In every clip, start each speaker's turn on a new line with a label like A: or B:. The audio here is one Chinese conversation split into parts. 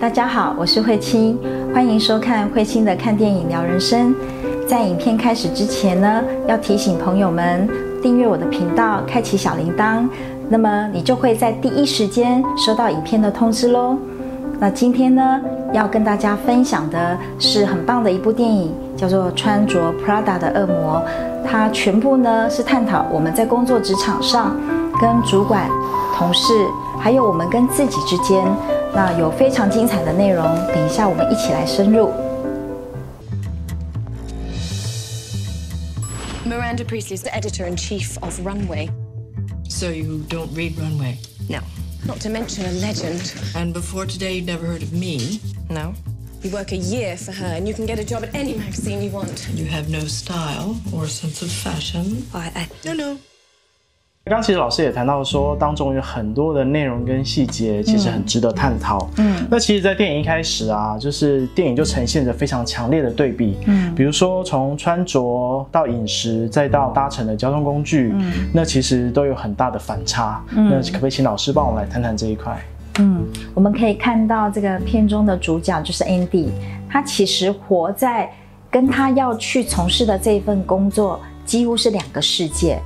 A: 大家好，我是慧清，欢迎收看慧清的看电影聊人生。在影片开始之前呢，要提醒朋友们订阅我的频道，开启小铃铛，那么你就会在第一时间收到影片的通知喽。那今天呢，要跟大家分享的是很棒的一部电影，叫做《穿着 Prada 的恶魔》，它全部呢是探讨我们在工作职场上跟主管、同事，还有我们跟自己之间。那有非常精彩的内容，等一下我们一起来深入。
B: Miranda Priestley is the editor in chief of Runway.
C: So you don't read Runway?
B: No, not to mention a legend.
C: And before today, you'd never heard of me?
B: No. You work a year for her, and you can get a job at any magazine you want.
C: You have no style or sense of fashion.
B: I, I
C: No, no.
D: 刚其实老师也谈到说，当中有很多的内容跟细节，其实很值得探讨。嗯，那其实，在电影一开始啊，就是电影就呈现着非常强烈的对比。嗯，比如说从穿着到饮食，再到搭乘的交通工具，嗯，那其实都有很大的反差。嗯，那可不可以请老师帮我们来谈谈这一块？
A: 嗯，我们可以看到这个片中的主角就是 Andy，他其实活在跟他要去从事的这一份工作几乎是两个世界。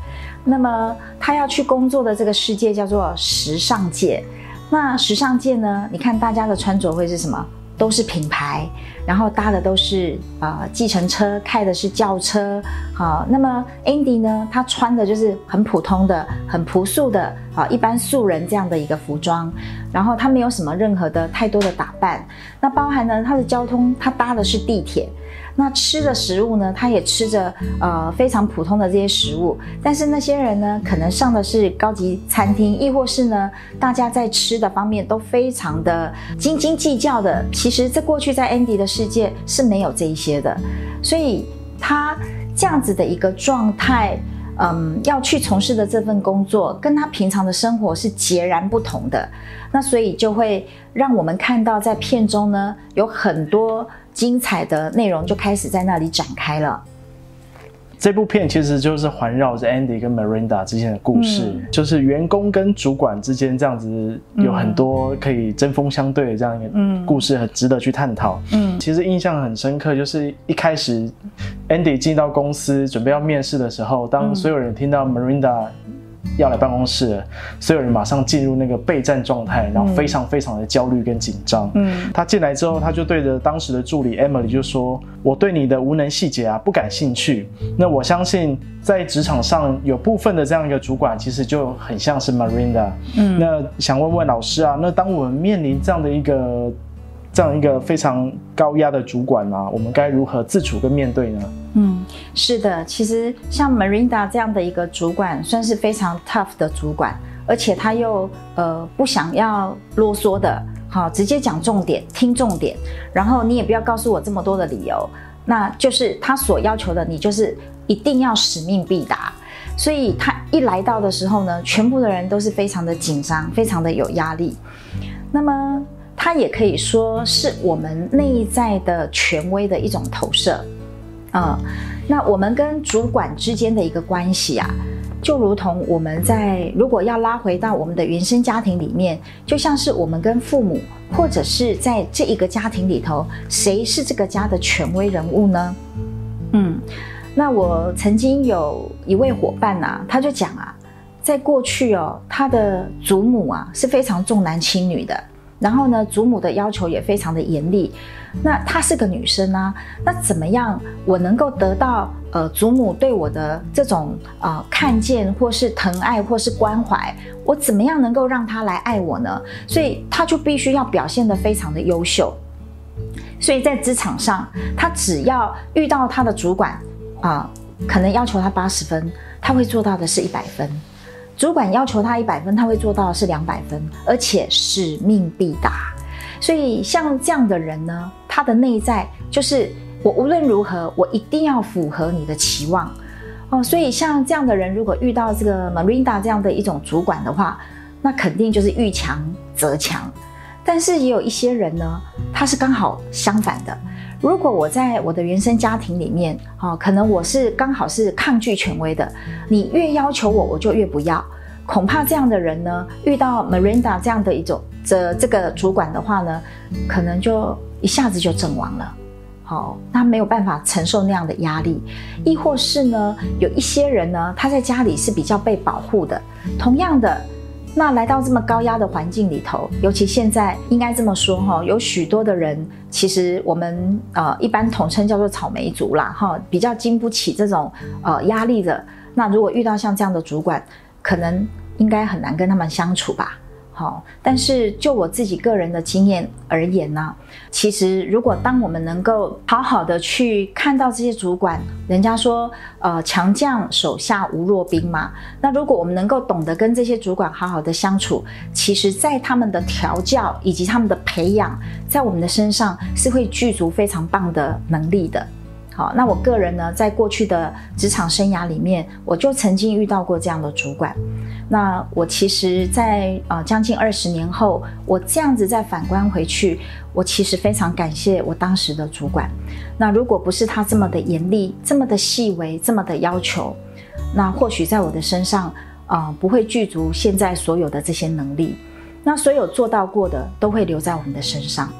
A: 那么他要去工作的这个世界叫做时尚界。那时尚界呢？你看大家的穿着会是什么？都是品牌，然后搭的都是啊计程车，开的是轿车。好，那么 Andy 呢？他穿的就是很普通的、很朴素的啊一般素人这样的一个服装。然后他没有什么任何的太多的打扮。那包含呢他的交通，他搭的是地铁。那吃的食物呢？他也吃着呃非常普通的这些食物，但是那些人呢，可能上的是高级餐厅，亦或是呢，大家在吃的方面都非常的斤斤计较的。其实，这过去在 Andy 的世界是没有这一些的，所以他这样子的一个状态，嗯，要去从事的这份工作，跟他平常的生活是截然不同的。那所以就会让我们看到，在片中呢，有很多。精彩的内容就开始在那里展开了。
D: 这部片其实就是环绕着 Andy 跟 Miranda 之间的故事，就是员工跟主管之间这样子，有很多可以针锋相对的这样一个故事，很值得去探讨。嗯，其实印象很深刻，就是一开始 Andy 进到公司准备要面试的时候，当所有人听到 Miranda。要来办公室，所有人马上进入那个备战状态，然后非常非常的焦虑跟紧张。嗯，他进来之后，他就对着当时的助理 Emily 就说：“我对你的无能细节啊不感兴趣。那我相信在职场上有部分的这样一个主管，其实就很像是 Marinda。嗯，那想问问老师啊，那当我们面临这样的一个……这样一个非常高压的主管啊，我们该如何自处跟面对呢？
A: 嗯，是的，其实像 Marinda 这样的一个主管，算是非常 tough 的主管，而且他又呃不想要啰嗦的，好，直接讲重点，听重点，然后你也不要告诉我这么多的理由，那就是他所要求的，你就是一定要使命必达。所以他一来到的时候呢，全部的人都是非常的紧张，非常的有压力。那么。它也可以说是我们内在的权威的一种投射，啊，那我们跟主管之间的一个关系啊，就如同我们在如果要拉回到我们的原生家庭里面，就像是我们跟父母，或者是在这一个家庭里头，谁是这个家的权威人物呢？嗯，那我曾经有一位伙伴呐，他就讲啊，在过去哦，他的祖母啊是非常重男轻女的。然后呢，祖母的要求也非常的严厉。那她是个女生啊，那怎么样我能够得到呃祖母对我的这种啊看见，或是疼爱，或是关怀？我怎么样能够让她来爱我呢？所以她就必须要表现得非常的优秀。所以在职场上，她只要遇到她的主管啊，可能要求她八十分，她会做到的是一百分。主管要求他一百分，他会做到的是两百分，而且使命必达。所以像这样的人呢，他的内在就是我无论如何，我一定要符合你的期望哦。所以像这样的人，如果遇到这个 Marinda 这样的一种主管的话，那肯定就是遇强则强。但是也有一些人呢，他是刚好相反的。如果我在我的原生家庭里面，哦，可能我是刚好是抗拒权威的，你越要求我，我就越不要。恐怕这样的人呢，遇到 Miranda 这样的一种这这个主管的话呢，可能就一下子就阵亡了。好，他没有办法承受那样的压力，亦或是呢，有一些人呢，他在家里是比较被保护的。同样的，那来到这么高压的环境里头，尤其现在应该这么说哈，有许多的人，其实我们呃一般统称叫做草莓族啦哈，比较经不起这种呃压力的。那如果遇到像这样的主管，可能应该很难跟他们相处吧。好，但是就我自己个人的经验而言呢，其实如果当我们能够好好的去看到这些主管，人家说呃强将手下无弱兵嘛，那如果我们能够懂得跟这些主管好好的相处，其实在他们的调教以及他们的培养，在我们的身上是会具足非常棒的能力的。好，那我个人呢，在过去的职场生涯里面，我就曾经遇到过这样的主管。那我其实，在呃将近二十年后，我这样子再反观回去，我其实非常感谢我当时的主管。那如果不是他这么的严厉、这么的细微、这么的要求，那或许在我的身上啊，不会具足现在所有的这些能力。那所有做到过的，都会留在我们的身上。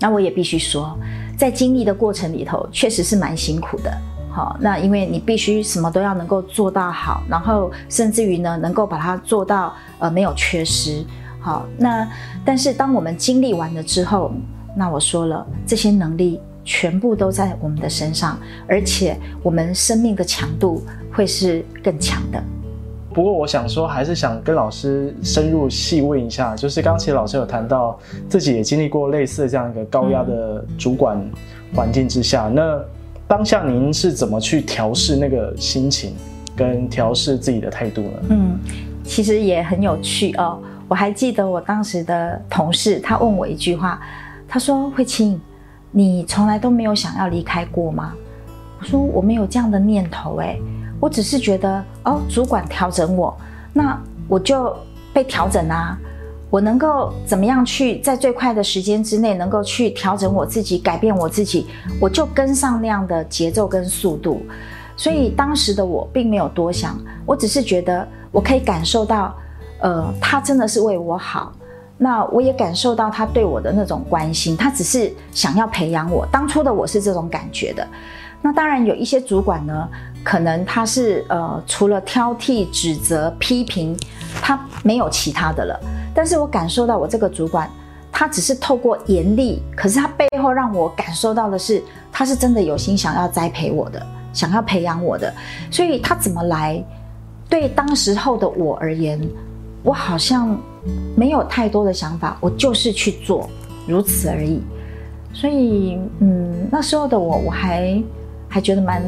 A: 那我也必须说。在经历的过程里头，确实是蛮辛苦的。好，那因为你必须什么都要能够做到好，然后甚至于呢，能够把它做到呃没有缺失。好，那但是当我们经历完了之后，那我说了，这些能力全部都在我们的身上，而且我们生命的强度会是更强的。
D: 不过我想说，还是想跟老师深入细问一下，就是刚才老师有谈到自己也经历过类似这样一个高压的主管环境之下，那当下您是怎么去调试那个心情，跟调试自己的态度呢？
A: 嗯，其实也很有趣哦。我还记得我当时的同事，他问我一句话，他说：“慧清，你从来都没有想要离开过吗？”我说：“我没有这样的念头。”哎。我只是觉得哦，主管调整我，那我就被调整啊。我能够怎么样去在最快的时间之内能够去调整我自己，改变我自己，我就跟上那样的节奏跟速度。所以当时的我并没有多想，我只是觉得我可以感受到，呃，他真的是为我好。那我也感受到他对我的那种关心，他只是想要培养我。当初的我是这种感觉的。那当然有一些主管呢。可能他是呃，除了挑剔、指责、批评，他没有其他的了。但是我感受到我这个主管，他只是透过严厉，可是他背后让我感受到的是，他是真的有心想要栽培我的，想要培养我的。所以他怎么来，对当时候的我而言，我好像没有太多的想法，我就是去做，如此而已。所以嗯，那时候的我，我还还觉得蛮。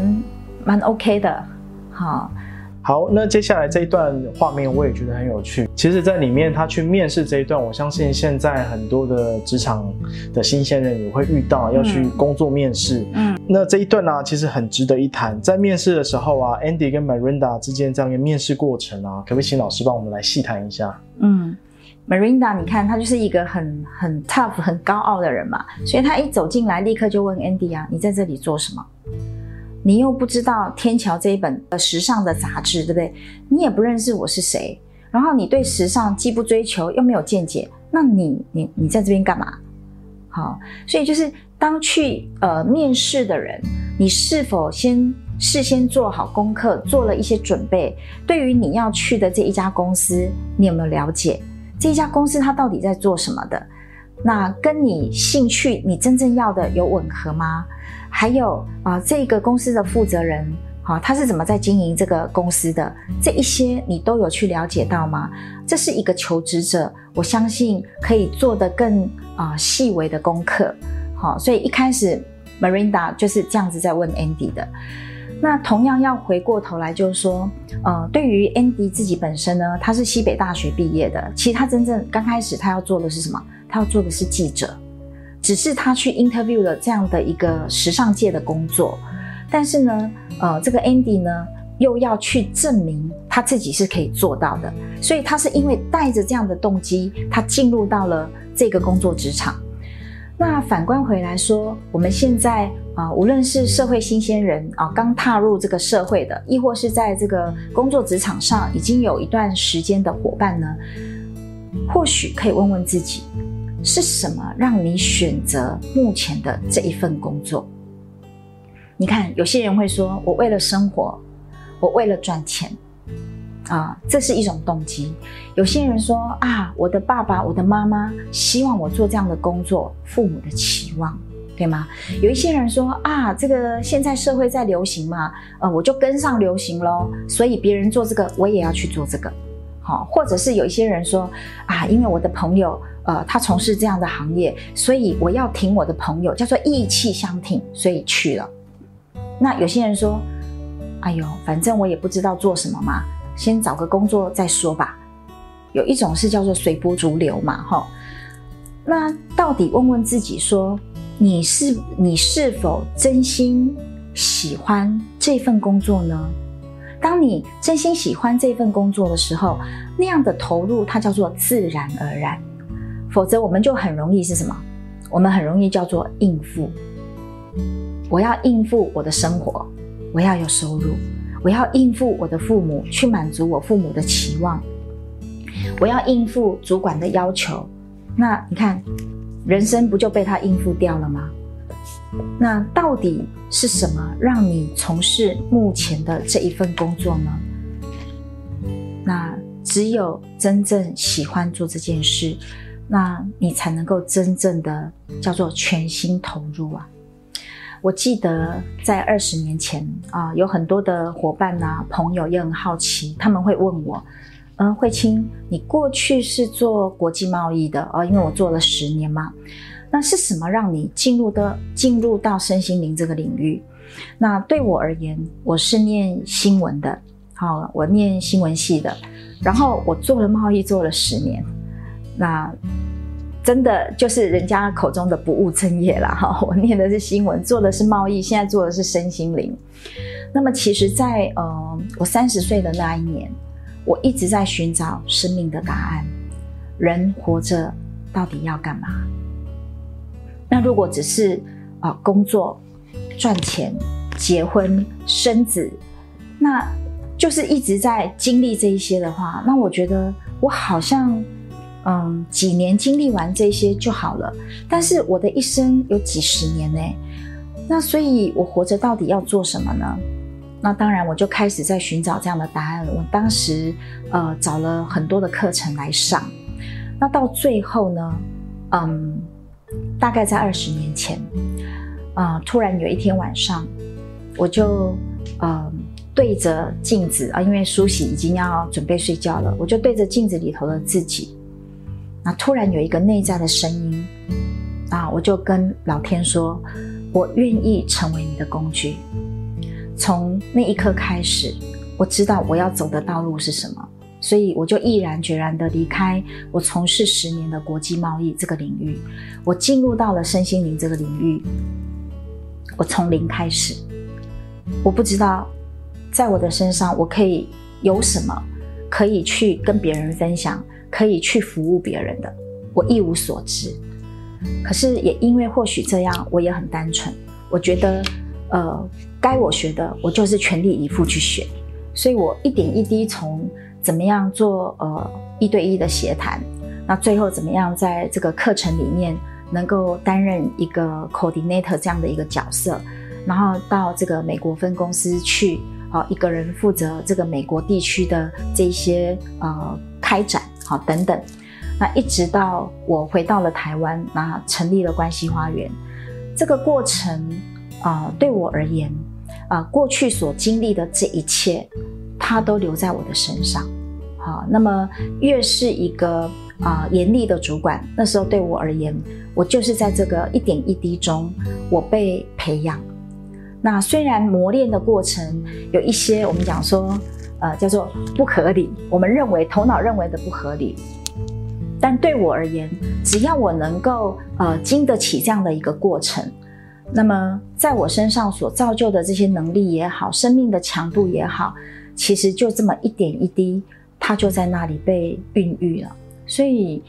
A: 蛮 OK 的，好，
D: 好，那接下来这一段画面我也觉得很有趣。其实，在里面他去面试这一段，我相信现在很多的职场的新鲜人也会遇到要去工作面试。嗯，那这一段呢，其实很值得一谈。在面试的时候啊，Andy 跟 Marinda 之间这样一个面试过程啊，可不可以请老师帮我们来细谈一下？
A: 嗯，Marinda，你看他就是一个很很 tough、很高傲的人嘛，所以他一走进来，立刻就问 Andy 啊，你在这里做什么？你又不知道天桥这一本呃时尚的杂志，对不对？你也不认识我是谁，然后你对时尚既不追求又没有见解，那你你你在这边干嘛？好，所以就是当去呃面试的人，你是否先事先做好功课，做了一些准备？对于你要去的这一家公司，你有没有了解？这一家公司它到底在做什么的？那跟你兴趣，你真正要的有吻合吗？还有啊，这个公司的负责人，好，他是怎么在经营这个公司的？这一些你都有去了解到吗？这是一个求职者，我相信可以做得更啊细微的功课。好，所以一开始 Marinda 就是这样子在问 Andy 的。那同样要回过头来，就是说，呃，对于 Andy 自己本身呢，他是西北大学毕业的。其实他真正刚开始他要做的是什么？他要做的是记者。只是他去 interview 了这样的一个时尚界的工作，但是呢，呃，这个 Andy 呢又要去证明他自己是可以做到的，所以他是因为带着这样的动机，他进入到了这个工作职场。那反观回来说，我们现在啊，无论是社会新鲜人啊，刚踏入这个社会的，亦或是在这个工作职场上已经有一段时间的伙伴呢，或许可以问问自己，是什么让你选择目前的这一份工作？你看，有些人会说：“我为了生活，我为了赚钱。”啊，这是一种动机。有些人说：“啊，我的爸爸、我的妈妈希望我做这样的工作，父母的期望。”对吗？有一些人说啊，这个现在社会在流行嘛，呃，我就跟上流行喽，所以别人做这个，我也要去做这个，好，或者是有一些人说啊，因为我的朋友呃，他从事这样的行业，所以我要挺我的朋友，叫做义气相挺，所以去了。那有些人说，哎呦，反正我也不知道做什么嘛，先找个工作再说吧。有一种是叫做随波逐流嘛，哈。那到底问问自己说。你是你是否真心喜欢这份工作呢？当你真心喜欢这份工作的时候，那样的投入它叫做自然而然。否则我们就很容易是什么？我们很容易叫做应付。我要应付我的生活，我要有收入，我要应付我的父母，去满足我父母的期望，我要应付主管的要求。那你看。人生不就被他应付掉了吗？那到底是什么让你从事目前的这一份工作呢？那只有真正喜欢做这件事，那你才能够真正的叫做全心投入啊！我记得在二十年前啊，有很多的伙伴呐、朋友也很好奇，他们会问我。嗯，慧清，你过去是做国际贸易的哦，因为我做了十年嘛。那是什么让你进入的进入到身心灵这个领域？那对我而言，我是念新闻的，好，我念新闻系的，然后我做了贸易做了十年，那真的就是人家口中的不务正业了 哈。我念的是新闻，做的是贸易，现在做的是身心灵。那么其实，在呃我三十岁的那一年。我一直在寻找生命的答案。人活着到底要干嘛？那如果只是啊工作、赚钱、结婚、生子，那就是一直在经历这一些的话，那我觉得我好像嗯几年经历完这些就好了。但是我的一生有几十年呢？那所以我活着到底要做什么呢？那当然，我就开始在寻找这样的答案。我当时，呃，找了很多的课程来上。那到最后呢，嗯，大概在二十年前，啊，突然有一天晚上，我就，呃，对着镜子啊，因为梳洗已经要准备睡觉了，我就对着镜子里头的自己。那突然有一个内在的声音，啊，我就跟老天说：“我愿意成为你的工具。”从那一刻开始，我知道我要走的道路是什么，所以我就毅然决然的离开我从事十年的国际贸易这个领域，我进入到了身心灵这个领域。我从零开始，我不知道在我的身上我可以有什么可以去跟别人分享，可以去服务别人的，我一无所知。可是也因为或许这样，我也很单纯，我觉得。呃，该我学的，我就是全力以赴去学，所以我一点一滴从怎么样做呃一对一的协谈，那最后怎么样在这个课程里面能够担任一个 coordinator 这样的一个角色，然后到这个美国分公司去，好一个人负责这个美国地区的这些呃开展，好等等，那一直到我回到了台湾，那成立了关系花园，这个过程。啊，对我而言，啊，过去所经历的这一切，它都留在我的身上。好，那么越是一个啊严厉的主管，那时候对我而言，我就是在这个一点一滴中，我被培养。那虽然磨练的过程有一些我们讲说，呃，叫做不合理，我们认为头脑认为的不合理，但对我而言，只要我能够呃经得起这样的一个过程。那么，在我身上所造就的这些能力也好，生命的强度也好，其实就这么一点一滴，它就在那里被孕育了。所以，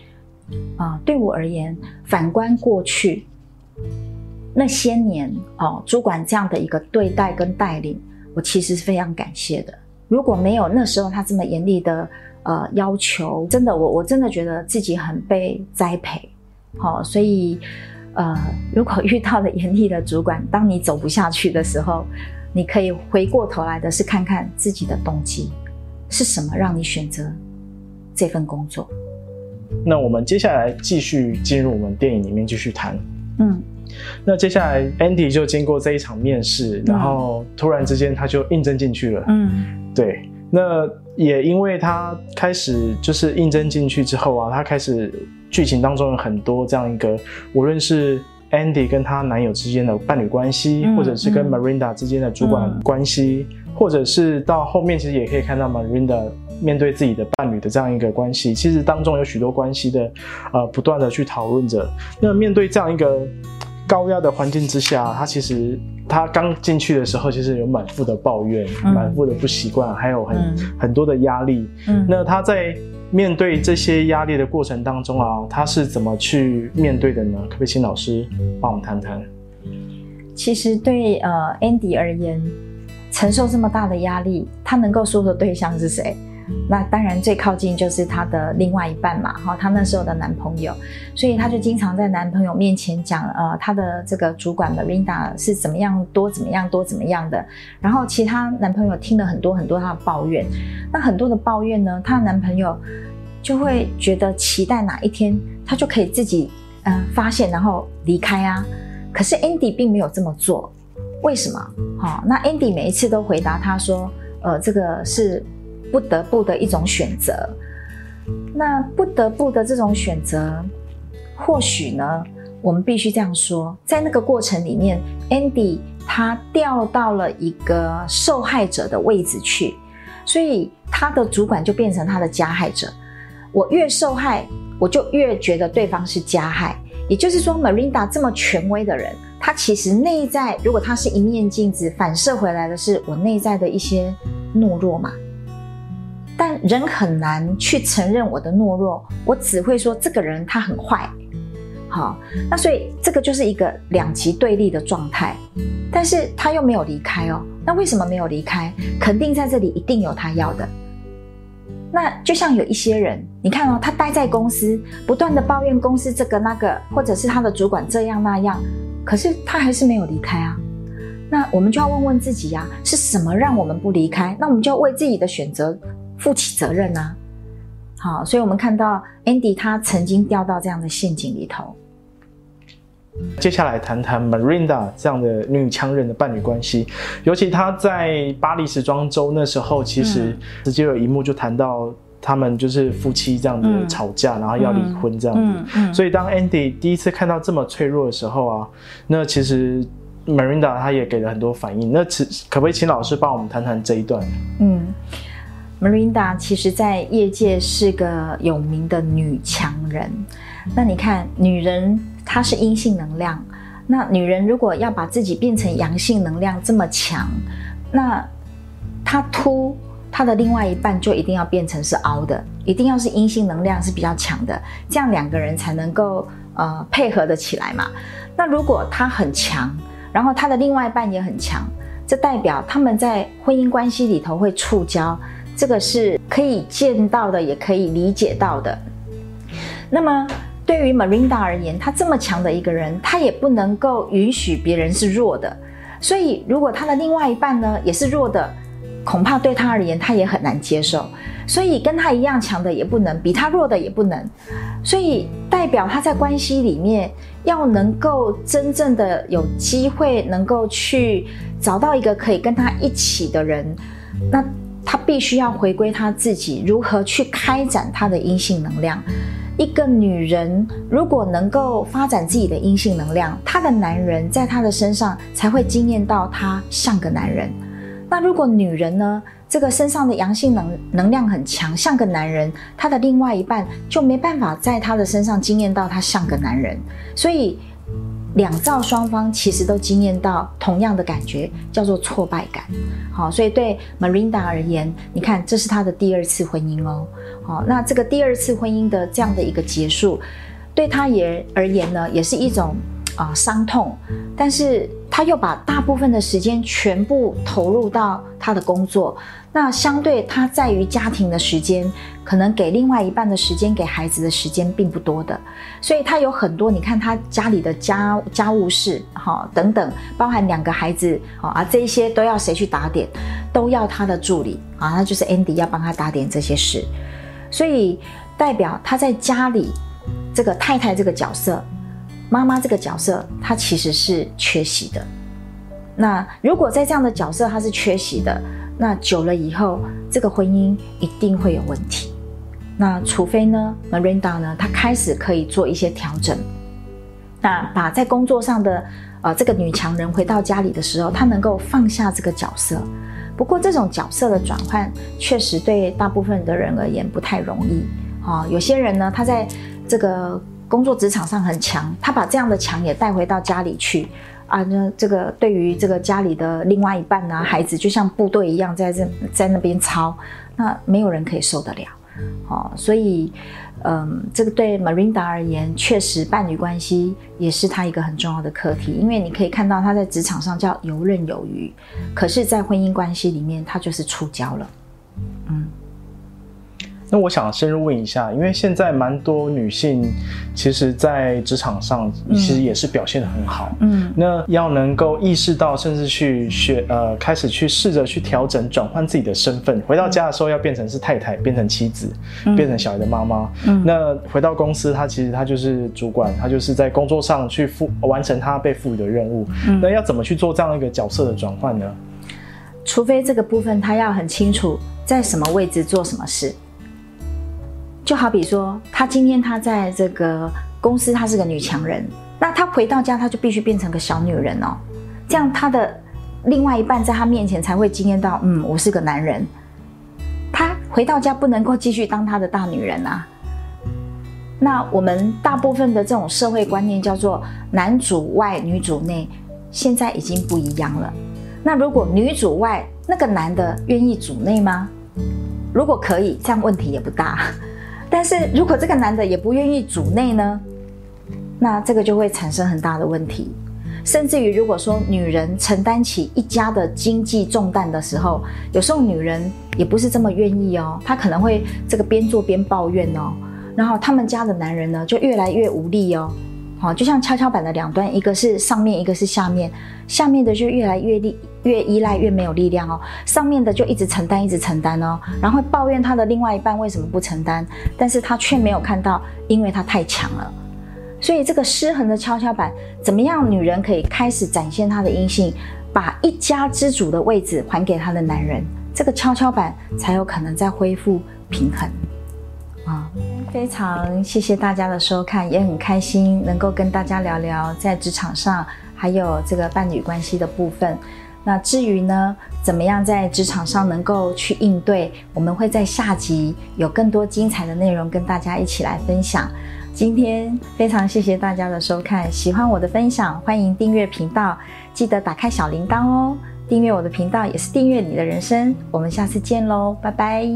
A: 啊，对我而言，反观过去那些年，哦，主管这样的一个对待跟带领，我其实是非常感谢的。如果没有那时候他这么严厉的呃要求，真的，我我真的觉得自己很被栽培，好、所以呃，如果遇到了严厉的主管，当你走不下去的时候，你可以回过头来的是看看自己的动机是什么，让你选择这份工作。
D: 那我们接下来继续进入我们电影里面继续谈。
A: 嗯
D: 那接下来 Andy 就经过这一场面试，然后突然之间他就应征进去了。
A: 嗯。
D: 对，那也因为他开始就是应征进去之后啊，他开始剧情当中有很多这样一个，无论是 Andy 跟她男友之间的伴侣关系，
A: 嗯
D: 或者是跟
A: 嗯。
D: Marinda 之间的主管关系，或者是到后面其实也可以看到 Marinda 面对自己的伴侣的这样一个关系，其实当中有许多关系的，呃，不断的去讨论着。那面对这样一个高压的环境之下，他其实他刚进去的时候，其实有满腹的抱怨，
A: 嗯
D: 满腹的不习惯，还有很、
A: 嗯
D: 很多的压力。
A: 嗯
D: 那他在面对这些压力的过程当中啊，他是怎么去面对的呢？可不可以请老师帮我们谈谈？
A: 其实对呃 Andy 而言，承受这么大的压力，他能够说的对象是谁？那当然最靠近就是她的另外一半嘛，哈，她那时候的男朋友，所以她就经常在男朋友面前讲，呃，她的这个主管 Marinda 是怎么样多怎么样多怎么样的，然后其他男朋友听了很多很多她的抱怨，那很多的抱怨呢，她的男朋友就会觉得期待哪一天他就可以自己呃发现，然后离开啊。可是 Andy 并没有这么做，为什么？好、那 Andy 每一次都回答他说，呃，这个是不得不的一种选择。那不得不的这种选择，或许呢，我们必须这样说，在那个过程里面，Andy 他掉到了一个受害者的位置去，所以他的主管就变成他的加害者。我越受害，我就越觉得对方是加害。也就是说，Marinda 这么权威的人，他其实内在，如果他是一面镜子，反射回来的是我内在的一些懦弱嘛。但人很难去承认我的懦弱，我只会说这个人他很坏。好，那所以这个就是一个两极对立的状态。但是他又没有离开哦，那为什么没有离开？肯定在这里一定有他要的。那就像有一些人，你看哦，他待在公司，不断的抱怨公司这个那个，或者是他的主管这样那样，可是他还是没有离开啊。那我们就要问问自己呀、是什么让我们不离开？那我们就要为自己的选择负起责任啊。好，所以我们看到 Andy 他曾经掉到这样的陷阱里头。
D: 接下来谈谈 Marinda 这样的女强人的伴侣关系，尤其她在巴黎时装周那时候，其实直接有一幕就谈到他们就是夫妻这样的
A: 嗯
D: 吵架，然后要离婚这样子。
A: 嗯嗯
D: 所以当 Andy 第一次看到这么脆弱的时候啊，那其实 Marinda 她也给了很多反应。那其可不可以请老师帮我们谈谈这一段？
A: 嗯，Marinda 其实在业界是个有名的女强人。那你看，女人她是阴性能量，那女人如果要把自己变成阳性能量这么强，那她凸，她的另外一半就一定要变成是凹的，一定要是阴性能量是比较强的，这样两个人才能够呃配合的起来嘛。那如果她很强，然后她的另外一半也很强，这代表他们在婚姻关系里头会触礁，这个是可以见到的，也可以理解到的。那么对于 Marinda 而言，她这么强的一个人，她也不能够允许别人是弱的。所以，如果她的另外一半呢也是弱的，恐怕对她而言，她也很难接受。所以，跟她一样强的也不能，比她弱的也不能。所以，代表她在关系里面要能够真正的有机会，能够去找到一个可以跟她一起的人，那她必须要回归她自己，如何去开展她的阴性能量。一个女人如果能够发展自己的阴性能量，她的男人在她的身上才会惊艳到她像个男人。那如果女人呢，这个身上的阳性能能量很强，像个男人，她的另外一半就没办法在她的身上惊艳到她像个男人。所以，两造双方其实都惊艳到同样的感觉，叫做挫败感。好，所以对 Marinda 而言，你看这是她的第二次婚姻哦。好，那这个第二次婚姻的这样的一个结束，对她也而言呢，也是一种啊、伤痛。但是他又把大部分的时间全部投入到他的工作，那相对他在于家庭的时间，可能给另外一半的时间给孩子的时间并不多的，所以他有很多，你看他家里的家家务事哈等等，包含两个孩子啊这一些都要谁去打点，都要他的助理啊，那就是 Andy 要帮他打点这些事，所以代表他在家里这个太太这个角色。妈妈这个角色，她其实是缺席的。那如果在这样的角色她是缺席的，那久了以后，这个婚姻一定会有问题。那除非呢，Marinda 呢，她开始可以做一些调整。那把在工作上的呃这个女强人回到家里的时候，她能够放下这个角色。不过这种角色的转换，确实对大部分的人而言不太容易。啊，有些人呢，他在这个。工作职场上很强，他把这样的强也带回到家里去啊。那这个对于这个家里的另外一半呢，孩子就像部队一样在这在那边操，那没有人可以受得了。哦，所以嗯，这个对 Marinda 而言，确实伴侣关系也是他一个很重要的课题。因为你可以看到他在职场上叫游刃有余，可是，在婚姻关系里面，他就是出焦了。嗯。
D: 那我想深入问一下，因为现在蛮多女性，其实，在职场上其实也是表现的很好。嗯，那要能够意识到，甚至去学呃，开始去试着去调整、转换自己的身份，回到家的时候要变成是太太，变成妻子，变成小孩的妈妈。嗯，那回到公司，她其实她就是主管，她就是在工作上去赋完成她被赋予的任务。嗯，那要怎么去做这样一个角色的转换呢？
A: 除非这个部分她要很清楚在什么位置做什么事。就好比说，她今天她在这个公司，她是个女强人，那她回到家，她就必须变成个小女人哦。这样她的另外一半在她面前才会惊艳到，嗯，我是个男人。她回到家不能够继续当她的大女人啊。那我们大部分的这种社会观念叫做男主外女主内，现在已经不一样了。那如果女主外，那个男的愿意主内吗？如果可以，这样问题也不大。但是如果这个男的也不愿意主内呢，那这个就会产生很大的问题。甚至于，如果说女人承担起一家的经济重担的时候，有时候女人也不是这么愿意哦，她可能会这个边做边抱怨哦，然后他们家的男人呢就越来越无力哦。好，就像跷跷板的两端，一个是上面，一个是下面，下面的就越来越力。越依赖越没有力量哦，上面的就一直承担，一直承担哦，然后抱怨他的另外一半为什么不承担，但是他却没有看到，因为他太强了。所以这个失衡的跷跷板，怎么样女人可以开始展现她的阴性，把一家之主的位置还给她的男人，这个跷跷板才有可能再恢复平衡。啊，非常谢谢大家的收看，也很开心能够跟大家聊聊在职场上还有这个伴侣关系的部分。那至于呢，怎么样在职场上能够去应对？我们会在下集有更多精彩的内容跟大家一起来分享。今天非常谢谢大家的收看，喜欢我的分享，欢迎订阅频道，记得打开小铃铛哦。订阅我的频道也是订阅你的人生。我们下次见喽，拜拜。